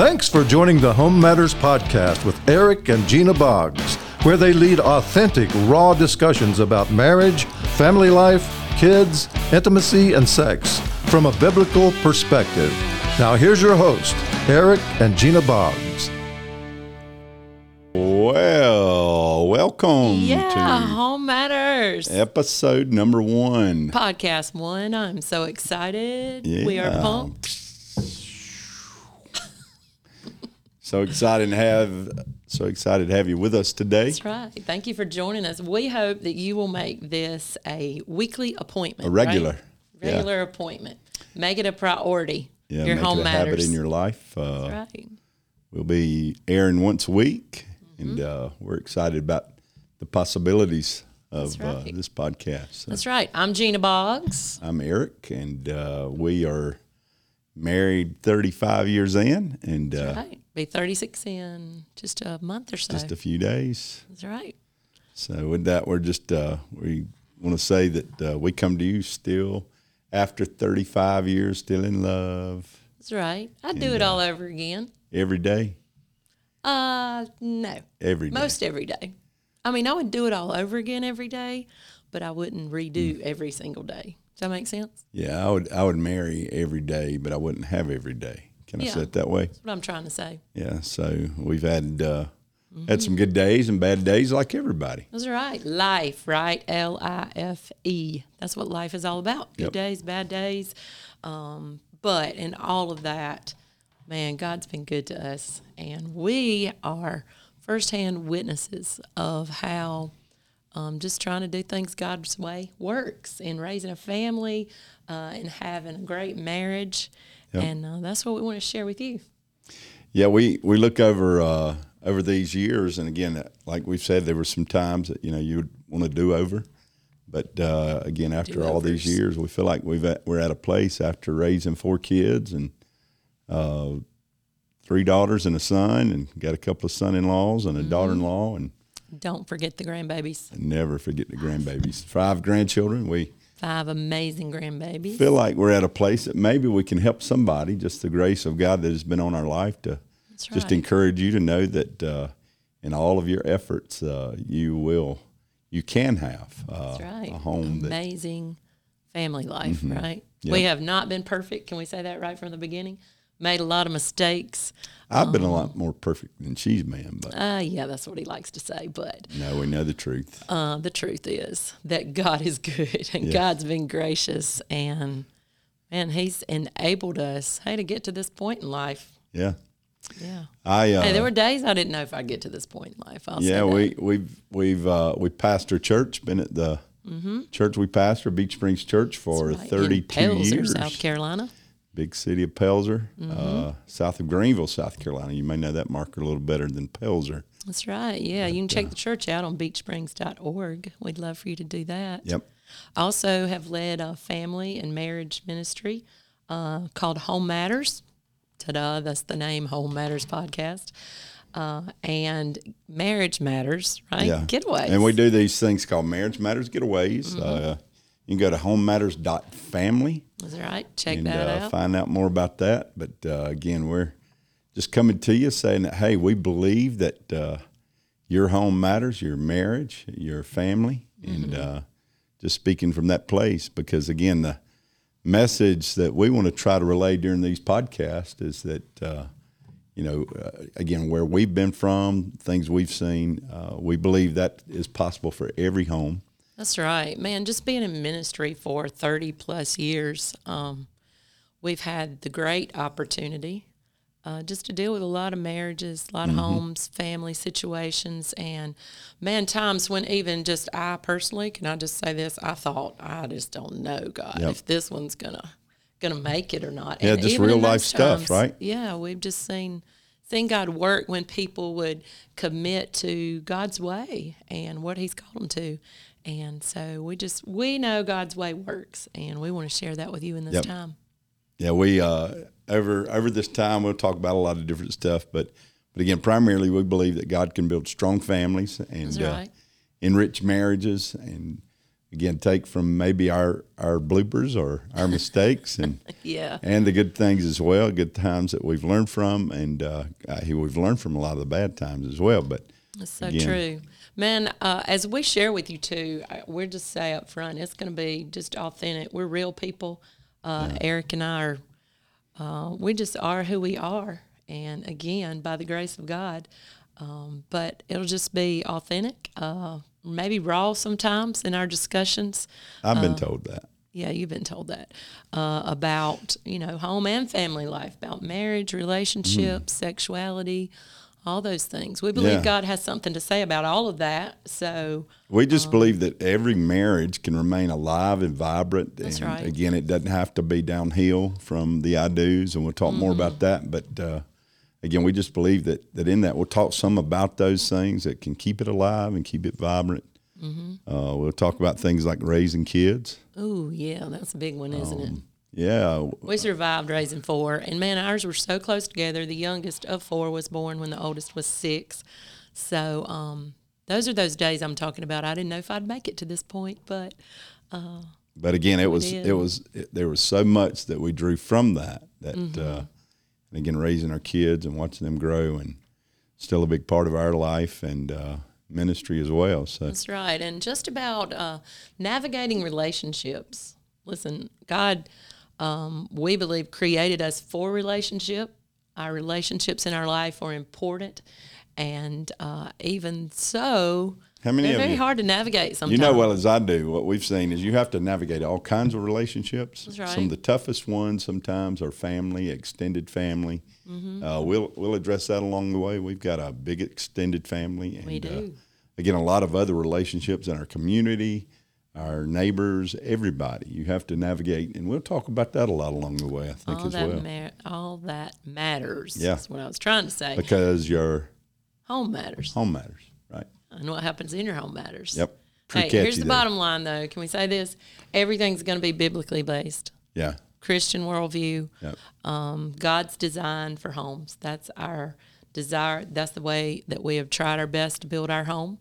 Thanks for joining the Home Matters Podcast with Eric and Gena Boggs, where they lead authentic, raw discussions about marriage, family life, kids, intimacy, and sex from a biblical perspective. Now, here's your host, Eric and Gena Boggs. Well, welcome Yeah, to Home Matters. episode number one. Podcast one. I'm so excited. We are pumped. So excited to have so excited to have you with us today. That's right. Thank you for joining us. We hope that you will make this a weekly appointment. A regular. right? Yeah. Regular appointment. Make it a priority. Yeah, Your make home it a matters. habit in your life. Uh, That's right. We'll be airing once a week, Mm-hmm. and uh, we're excited about the possibilities of right. uh, this podcast. So That's right. I'm Gena Boggs. I'm Eric, and uh, we are married 35 years in, and uh, Right. Be 36 in just a month or so. just a few days. That's right. So with that, we're just uh, we want to say that uh, we come to you still after 35 years, still in love That's right. I'd do it all over again. every day, Uh, no. every day. Most every day. I mean, I would do it all over again every day, but I wouldn't redo Mm. every single day. Does that make sense? yeah, I would I would marry every day, but I wouldn't have every day. Can I say it that way? That's what I'm trying to say. Yeah. So we've had uh, Mm-hmm. had some good days and bad days, like everybody. That's right. Life, right? L I F E. That's what life is all about. Good Yep. days, bad days. Um, but in all of that, man, God's been good to us. And we are firsthand witnesses of how um, just trying to do things God's way works in raising a family uh, and having a great marriage. And uh, that's what we want to share with you. Yeah, we, we look over uh, over these years, and again, like we've said, there were some times that you know you would want to do over, but uh, again, after all these years, we feel like we've at, we're at a place after raising four kids and uh, three daughters and a son, and got a couple of son-in-laws and a Mm-hmm. daughter-in-law, and Don't forget the grandbabies. never forget the grandbabies. Five grandchildren. We Five amazing grandbabies. feel like we're at a place that maybe we can help somebody. Just the grace of God that has been on our life to That's just right. encourage you to know that uh, in all of your efforts, uh, you will, you can have uh, That's right. a home that Amazing family life, Mm-hmm. right? We have not been perfect. Can we say that right from the beginning? Made a lot of mistakes. I've been a lot more perfect than she's been, but Uh, yeah, that's what he likes to say. But no, we know the truth. uh, the truth is that God is good and Yeah. God's been gracious. And and He's enabled us, hey, to get to this point in life. Yeah, Yeah. I. Uh, hey, there were days I didn't know if I'd get to this point in life. I'll yeah, we we've we've uh, we pastor church. Been at the church we pastor, Beech Springs Church, for Mm-hmm. Right, in thirty-two years. South Carolina. Big city of Pelzer, Mm-hmm. uh, south of Greenville, South Carolina. You may know that marker a little better than Pelzer. That's right. Yeah, you can check the church out on beechsprings.org. We'd love for you to do that. Yep. Also have led a family and marriage ministry uh, called Home Matters. Ta-da! That's the name, Home Matters Podcast. Uh, and Marriage Matters, right? Yeah. Getaways. And we do these things called Marriage Matters Getaways. Mm-hmm. Uh, you can go to homematters.family That's right? Check and that uh, out. find out more about that. But uh, again, we're just coming to you saying that, hey, we believe that uh, your home matters, your marriage, your family, and Mm-hmm. uh, just speaking from that place because, again, the message that we want to try to relay during these podcasts is that, uh, you know, uh, again, where we've been from, things we've seen, uh, we believe that is possible for every home. That's right, man. Just being in ministry for 30 plus years, um, we've had the great opportunity uh, just to deal with a lot of marriages, a lot of homes, family situations, and man, times when even just I personally, can I just say this? I thought I just don't know God Yep. if this one's gonna gonna make it or not. Yeah, And just real life stuff, times, right? Yeah, we've just seen seen God work when people would commit to God's way and what He's called them to. And so we just we know God's way works, and we want to share that with you in this Yep. time. Yeah, we uh, over over this time we'll talk about a lot of different stuff, but but again, primarily we believe that God can build strong families and uh, right. enrich marriages and again take from maybe our our bloopers or our mistakes and Yeah. and the good things as well, good times that we've learned from, and uh, uh, we've learned from a lot of the bad times as well. But That's so Again. true. Man, uh, as we share with you too, we're just say up front, it's going to be just authentic. We're real people. Uh, Eric and I are, uh, we just are who we are. And again, by the grace of God. Um, but it'll just be authentic, uh, maybe raw sometimes in our discussions. I've Uh, been told that. Yeah, you've been told that uh, about you know home and family life, about marriage, relationships, sexuality, all those things. We believe. Yeah. God has something to say about all of that. So We just believe that every marriage can remain alive and vibrant. That's and right. Again, it doesn't have to be downhill from the I do's, and we'll talk more Mm-hmm. about that. But uh, again, we just believe that that in that we'll talk some about those things that can keep it alive and keep it vibrant. Mm-hmm. Uh, we'll talk about things like raising kids. Oh yeah, that's a big one, isn't it? Yeah, We survived raising four, and man, ours were so close together. The youngest of four was born when the oldest was six. So um, those are those days I'm talking about. I didn't know if I'd make it to this point, but but again, it was did. it was it, there was so much that we drew from that. That Mm-hmm. uh, and again, raising our kids and watching them grow, and still a big part of our life and uh, ministry as well. So That's right. And just about uh, navigating relationships. Listen, God, um, we believe, created us for relationship. Our relationships in our life are important. And uh, even so, How many they're very you- hard to navigate Sometimes You know well as I do, what we've seen is you have to navigate all kinds of relationships. That's right. Some of the toughest ones sometimes are family, extended family. Mm-hmm. Uh, we'll we'll address that along the way. We've got a big extended family, and We Uh, do. again, a lot of other relationships in our community, our neighbors, everybody. You have to navigate, and we'll talk about that a lot along the way. I think all as that, well, ma- all that matters. Yeah. That's what I was trying to say. because your home matters. home matters, right? And what happens in your home matters. Yep. Hey, here's the there. bottom line, though. Can we say this? Everything's going to be biblically based. Yeah. Christian worldview, Yep. um, God's design for homes. That's our desire. That's the way that we have tried our best to build our home.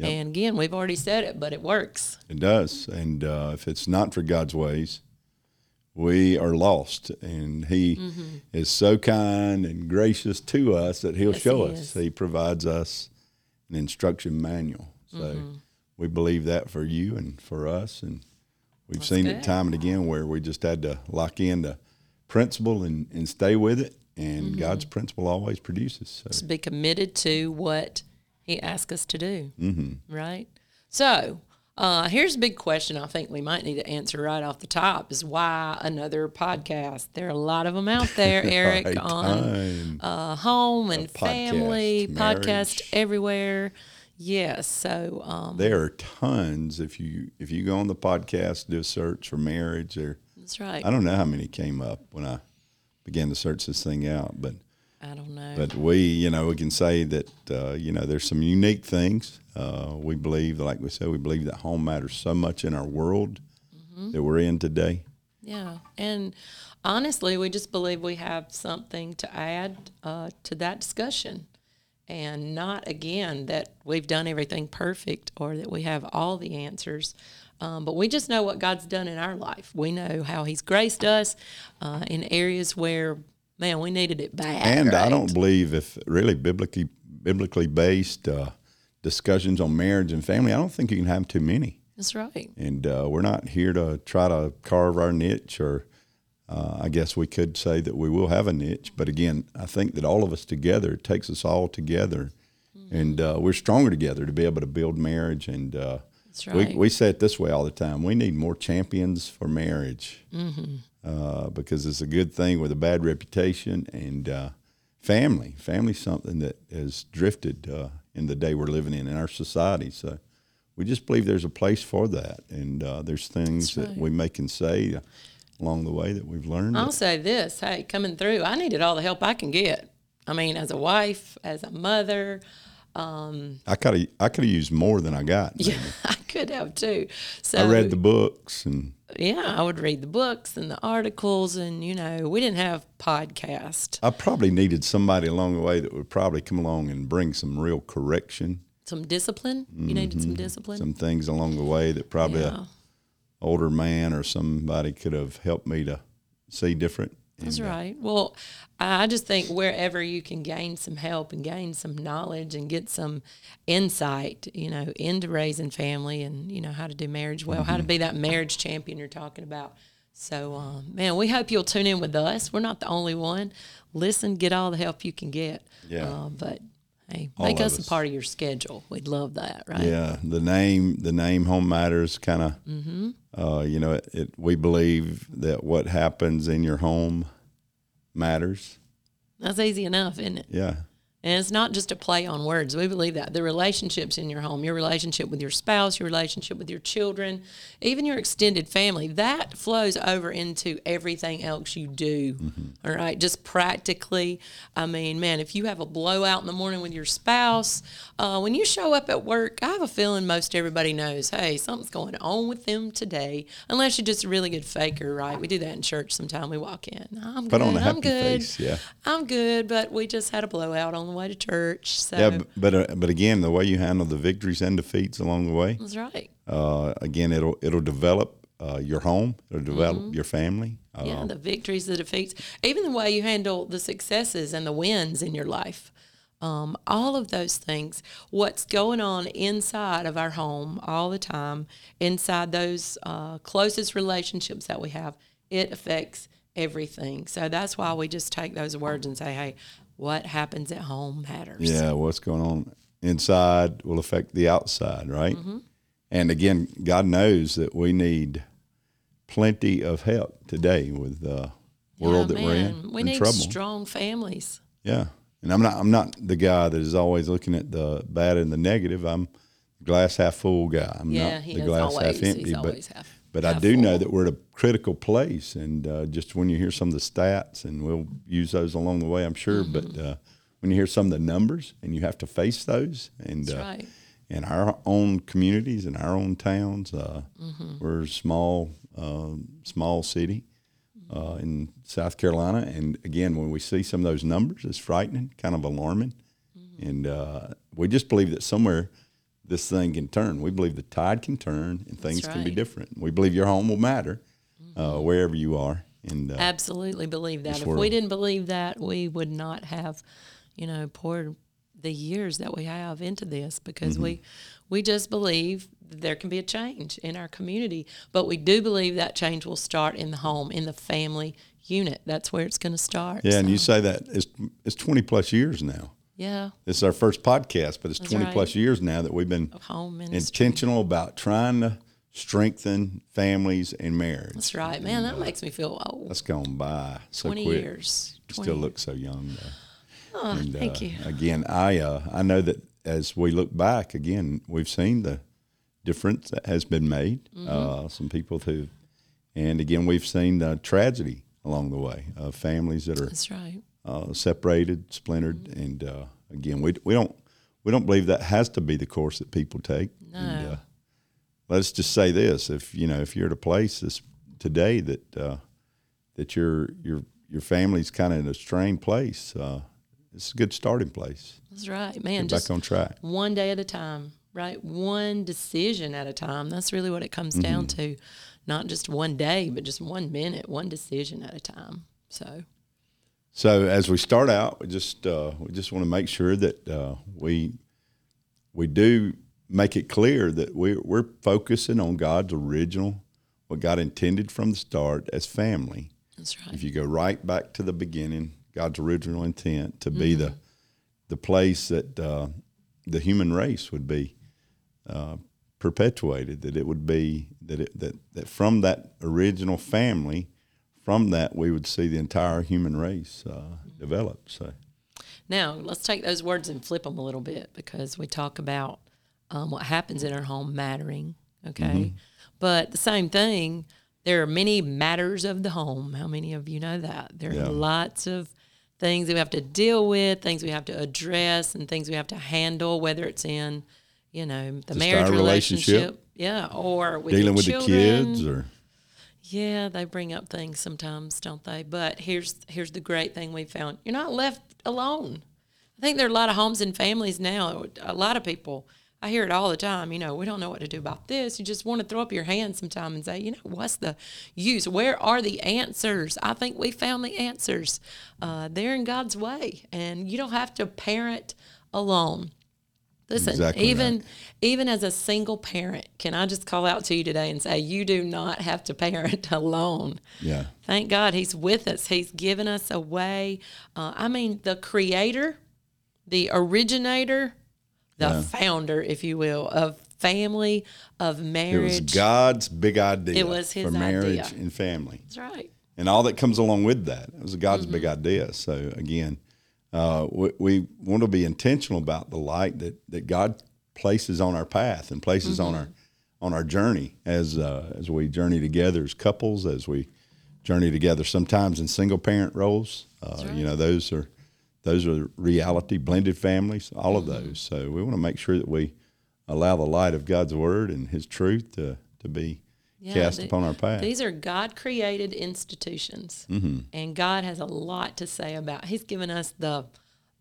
And again, we've already said it, but it works. It does. And uh, if it's not for God's ways, we are lost. And He Mm-hmm. is so kind and gracious to us that He'll Yes, show He us. is. He provides us an instruction manual. So Mm-hmm. we believe that for you and for us. And we've seen it time and again where we just had to lock in the principle and, and stay with it. And Mm-hmm. God's principle always produces. So To be committed to what He asks us to do. Mm-hmm. Right? So, uh, here's a big question I think we might need to answer right off the top is why another podcast? There are a lot of them out there, Eric, Right on uh, home and podcast, family, podcast everywhere. Yes. So, um, there are tons. If you if you go on the podcast, do a search for marriage or that's right. I don't know how many came up when I began to search this thing out, but I don't know. but we, you know, we can say that uh, you know there's some unique things. Uh, we believe, like we said, we believe that home matters so much in our world Mm-hmm. that we're in today. Yeah, and honestly, we just believe we have something to add uh, to that discussion, and not again that we've done everything perfect or that we have all the answers. Um, but we just know what God's done in our life. We know how He's graced us uh, in areas where, man, we needed it bad. And I don't believe if really biblically biblically based uh, discussions on marriage and family, I don't think you can have too many. That's right. and uh, we're not here to try to carve our niche or uh, i guess we could say that we will have a niche but again i think that all of us together it takes us all together and uh, we're stronger together to be able to build marriage and uh, That's we, right. we say it this way all the time we need more champions for marriage uh, because it's a good thing with a bad reputation and uh, family. Family's something that has drifted uh, in the day we're living in in our society. So we just believe there's a place for that. And uh, there's things That's that we may can say along the way that we've learned I'll say this: Hey, coming through, I needed all the help I can get. I mean, as a wife, as a mother, Um, i could have i could have used more than i got yeah, I could have too. So i read the books and yeah, I would read the books and the articles, and you know, we didn't have podcast. i probably needed somebody along the way that would probably come along and bring some real correction some discipline. You needed some mm-hmm. discipline. some things along the way that probably yeah. a older man or somebody could have helped me to see different. That's And, uh, right. Well, I just think wherever you can gain some help and gain some knowledge and get some insight, you know, into raising family and you know how to do marriage well, Mm-hmm. how to be that marriage champion you're talking about. So, um, man, we hope you'll tune in with us. We're not the only one. Listen, get all the help you can get. Yeah. Uh, but hey, make of us a part of your schedule. We'd love that, right? Yeah, the name the name Home Matters kind of, Mm-hmm. uh, you know, it, it, we believe that what happens in your home matters. That's easy enough, isn't it? Yeah, And it's not just a play on words. We believe that. The relationships in your home, your relationship with your spouse, your relationship with your children, even your extended family, that flows over into everything else you do. all right. Just practically. I mean, man, if you have a blowout in the morning with your spouse, uh, when you show up at work, I have a feeling most everybody knows, hey, something's going on with them today. Unless you're just a really good faker, right? We do that in church sometime. We walk in. I'm good. on a I'm good. face, yeah. I'm good, but we just had a blowout on the way to church. So yeah, but uh, but again, the way you handle the victories and defeats along the way, that's right. uh, again, it'll it'll develop uh, your home, it'll develop your family. Mm-hmm. Yeah, the victories, the defeats, even the way you handle the successes and the wins in your life. Um, all of those things, what's going on inside of our home all the time, inside those uh, closest relationships that we have, it affects everything. So that's why we just take those words and say, hey, what happens at home matters. Yeah, what's going on inside will affect the outside, right? Mm-hmm. And again, God knows that we need plenty of help today with the world Yeah, that we're in. We in need trouble. strong families. Yeah, and I'm not I'm not the guy that is always looking at the bad and the negative. I'm the glass half full guy. I'm Yeah, not he the glass always. half empty. He's but always half- but I do know that we're at a critical place, and uh, just when you hear some of the stats, and we'll use those along the way, I'm sure. But Mm-hmm. uh, when you hear some of the numbers, and you have to face those, and That's uh, right. in our own communities, in our own towns, uh, Mm-hmm. we're a small uh, small city uh, in South Carolina, and again, when we see some of those numbers, it's frightening, kind of alarming, Mm-hmm. and uh, we just believe that somewhere this thing can turn. We believe the tide can turn and things can be. Different. We believe your home will matter uh, wherever you are, and uh, Absolutely believe that. If world. we didn't believe that, we would not have, you know, poured the years that we have into this because Mm-hmm. we we just believe there can be a change in our community. But we do believe that change will start in the home, in the family unit. That's where it's going to start. yeah, and you say that it's it's twenty plus years now. Yeah, This is our first podcast, but it's That's twenty right. plus years now that we've been home ministry. intentional about trying to strengthen families and marriage. That's right, man. That makes me feel old. That's gone by so Twenty quick. years. You 20 still look so young. Though. Oh, And, thank uh, you. Again, I uh, I know that as we look back, again, we've seen the difference that has been made. Mm-hmm. Uh, some people who, and again, we've seen the tragedy along the way of families that are That's right. Uh, separated, splintered, and uh, again, we we don't we don't believe that has to be the course that people take. No. And, uh, let's just say this: if you know, if you're at a place this today that uh, that your your your family's kind of in a strained place, uh, it's a good starting place. That's right, man. Get Just back on track. one day at a time, right? One decision at a time. That's really what it comes down Mm-hmm. to. Not just one day, but just one minute, one decision at a time. So, So as we start out, we just uh, we just want to make sure that uh, we we do make it clear that we we're focusing on God's original, what God intended from the start as family. that's right. If you go right back to the beginning, God's original intent to be the the place that uh, the human race would be uh, perpetuated, that it would be that it, that that from that original family, from that we would see the entire human race uh, develop. So Now, let's take those words and flip them a little bit because we talk about um, what happens in our home mattering, okay? Mm-hmm. But the same thing, there are many matters of the home. How many of you know that? There are lots of things that we have to deal with, things we have to address, and things we have to handle, whether it's in, you know, the Just marriage relationship. relationship. Yeah, or with dealing with children. the kids, or Yeah, they bring up things sometimes, don't they? But here's here's the great thing we found: you're not left alone. I think there are a lot of homes and families now. A lot of people I hear it all the time. You know, we don't know what to do about this. You just want to throw up your hands sometime and say, you know, what's the use? Where are the answers? I think we found the answers. Uh, they're in God's way, and you don't have to parent alone. Listen, Exactly even even as a single parent, can I just call out to you today and say you do not have to parent alone. Yeah. Thank God He's with us. He's given us a way. Uh, I mean, the creator, the originator, the founder, if you will, of family, of marriage. It was. God's big idea It was his idea for marriage idea. and family. That's right. and all that comes along with that. It was God's big Mm-hmm. idea. So again, uh, we, we want to be intentional about the light that, that God places on our path and places on our Mm-hmm. on our journey as uh, as we journey together as couples, as we journey together sometimes in single parent roles. Uh, You know, those are those are reality blended families, all of Mm-hmm. those. So we want to make sure that we allow the light of God's word and His truth to to be cast the- upon our path. These are God created institutions. Mm-hmm. And God has a lot to say about He's given us the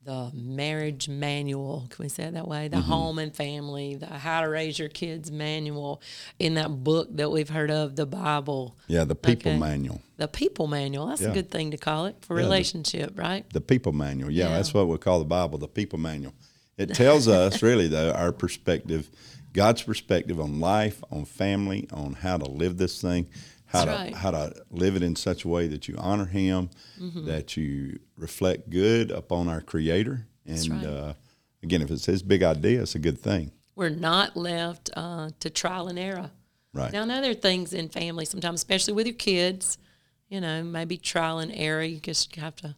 the marriage manual, can we say it that way? The Mm-hmm. home and family, the how to raise your kids manual in that book that we've heard of, the Bible. yeah, the people Okay. manual. The people manual. That's Yeah. a good thing to call it for the- relationship, right? The people manual. Yeah, Yeah. that's what we call the Bible, the people manual. It tells us really though our perspective, God's perspective on life, on family, on how to live this thing, how That's to right. how to live it in such a way that you honor him, Mm-hmm. that you reflect good upon our creator. And right. uh, again, if it's his big idea, it's a good thing. We're not left uh, to trial and error. Right. Now, I know there are things in family sometimes, especially with your kids, you know, maybe trial and error. You just have to,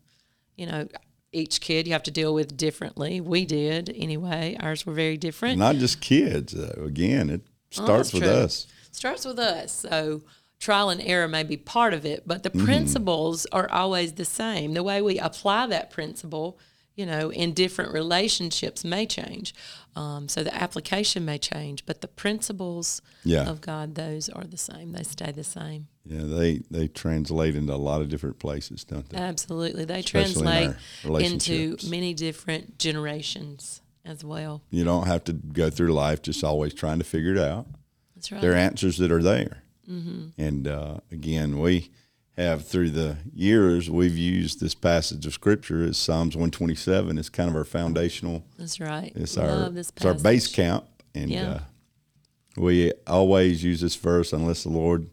you know, each kid you have to deal with differently. We did anyway. Ours were very different. Not just kids, though. Again, it Oh, starts that's with true. us. Starts with us. So trial and error may be part of it, but the Mm-hmm. principles are always the same. The way we apply that principle, you know, in different relationships may change. Um, so the application may change, but the principles Yeah. of God, those are the same. They stay the same. Yeah, they they translate into a lot of different places, don't they? Absolutely. They Especially translate our into many different generations as well. You don't have to go through life just always trying to figure it out. That's right. There are answers that are there. Mm-hmm. And uh, again, we have through the years, we've used this passage of scripture as Psalms 127 as kind of our foundational, That's right. it's Love our, it's our base camp. And Yeah. uh, we always use this verse unless the Lord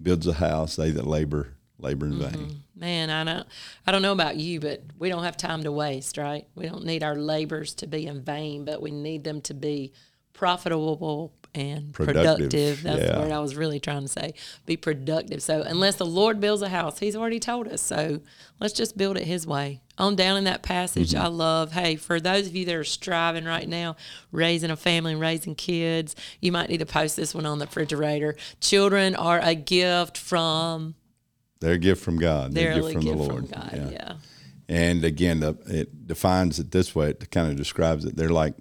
builds a house, they that labor, labor in vain. Man, I don't, I don't know about you, but we don't have time to waste, right? We don't need our labors to be in vain, but we need them to be profitable and Productive, productive. That's yeah. the word I was really trying to say. Be productive. So unless the Lord builds a house, He's already told us. So let's just build it His way. On down in that passage, Mm-hmm. I love. Hey, for those of you that are striving right now, raising a family and raising kids, you might need to post this one on the refrigerator. Children are a gift from. They're a gift from God. They're They're a gift from gift the from Lord. God. yeah. And again, the, it defines it this way. It kind of describes it. They're like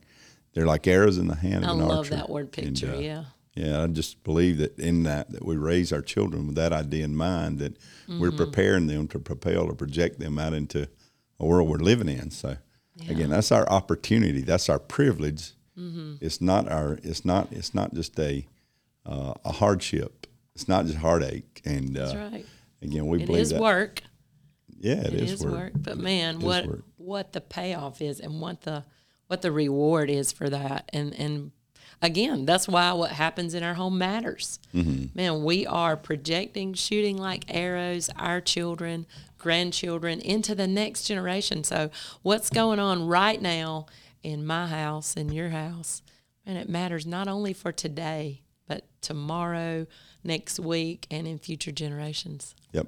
they're like arrows in the hand of I an love archer. that word And, picture. uh, yeah. Yeah, I just believe that in that that we raise our children with that idea in mind that we're Mm-hmm. preparing them to propel or project them out into a world we're living in. So again, that's our opportunity. That's our privilege. Mm-hmm. It's not our. It's not. It's not just a uh, a hardship. It's not just heartache. And uh, right. again, we It believe is that. work. Yeah, It is, work. But man, what work. what the payoff is and what the what the reward is for that. And and again, that's why what happens in our home matters. Mm-hmm. Man, we are projecting, shooting like arrows, our children, grandchildren into the next generation. So what's going on right now in my house, in your house, and it matters not only for today, but tomorrow, next week, and in future generations. Yep.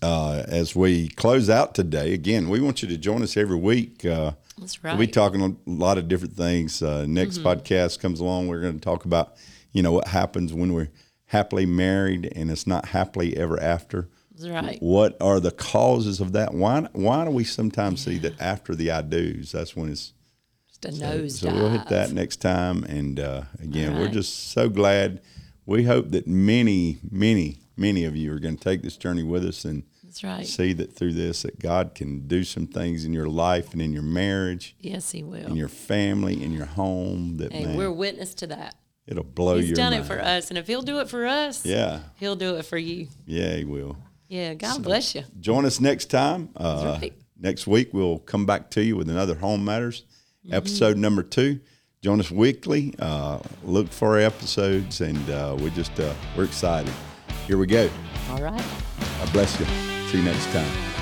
Uh, as we close out today, again, we want you to join us every week. Uh, That's We'll be talking a lot of different things. Uh, next podcast comes along. We're going to talk about, you know, what happens when we're happily married and it's not happily ever after. That's right. What are the causes of that? Why why do we sometimes see that after the I do's, that's when it's Just a nose so we'll hit that next time. And uh, again, All we're just so glad. We hope that many, many, many of you are going to take this journey with us and That's right. See that through this that God can do some things in your life and in your marriage, Yes, He will. in your family, in your home. That man, we're witness to that. it'll blow He's your He's done mind. it for us, and if He'll do it for us, Yeah, He'll do it for you. yeah, He will. Yeah, God bless you. Join us next time. Uh, right. Next week we'll come back to you with another Home Matters Mm-hmm. episode number two. Join us weekly. Uh, look for our episodes, and uh, we just uh, we're excited. Here we go. All right. God bless you. See you next time.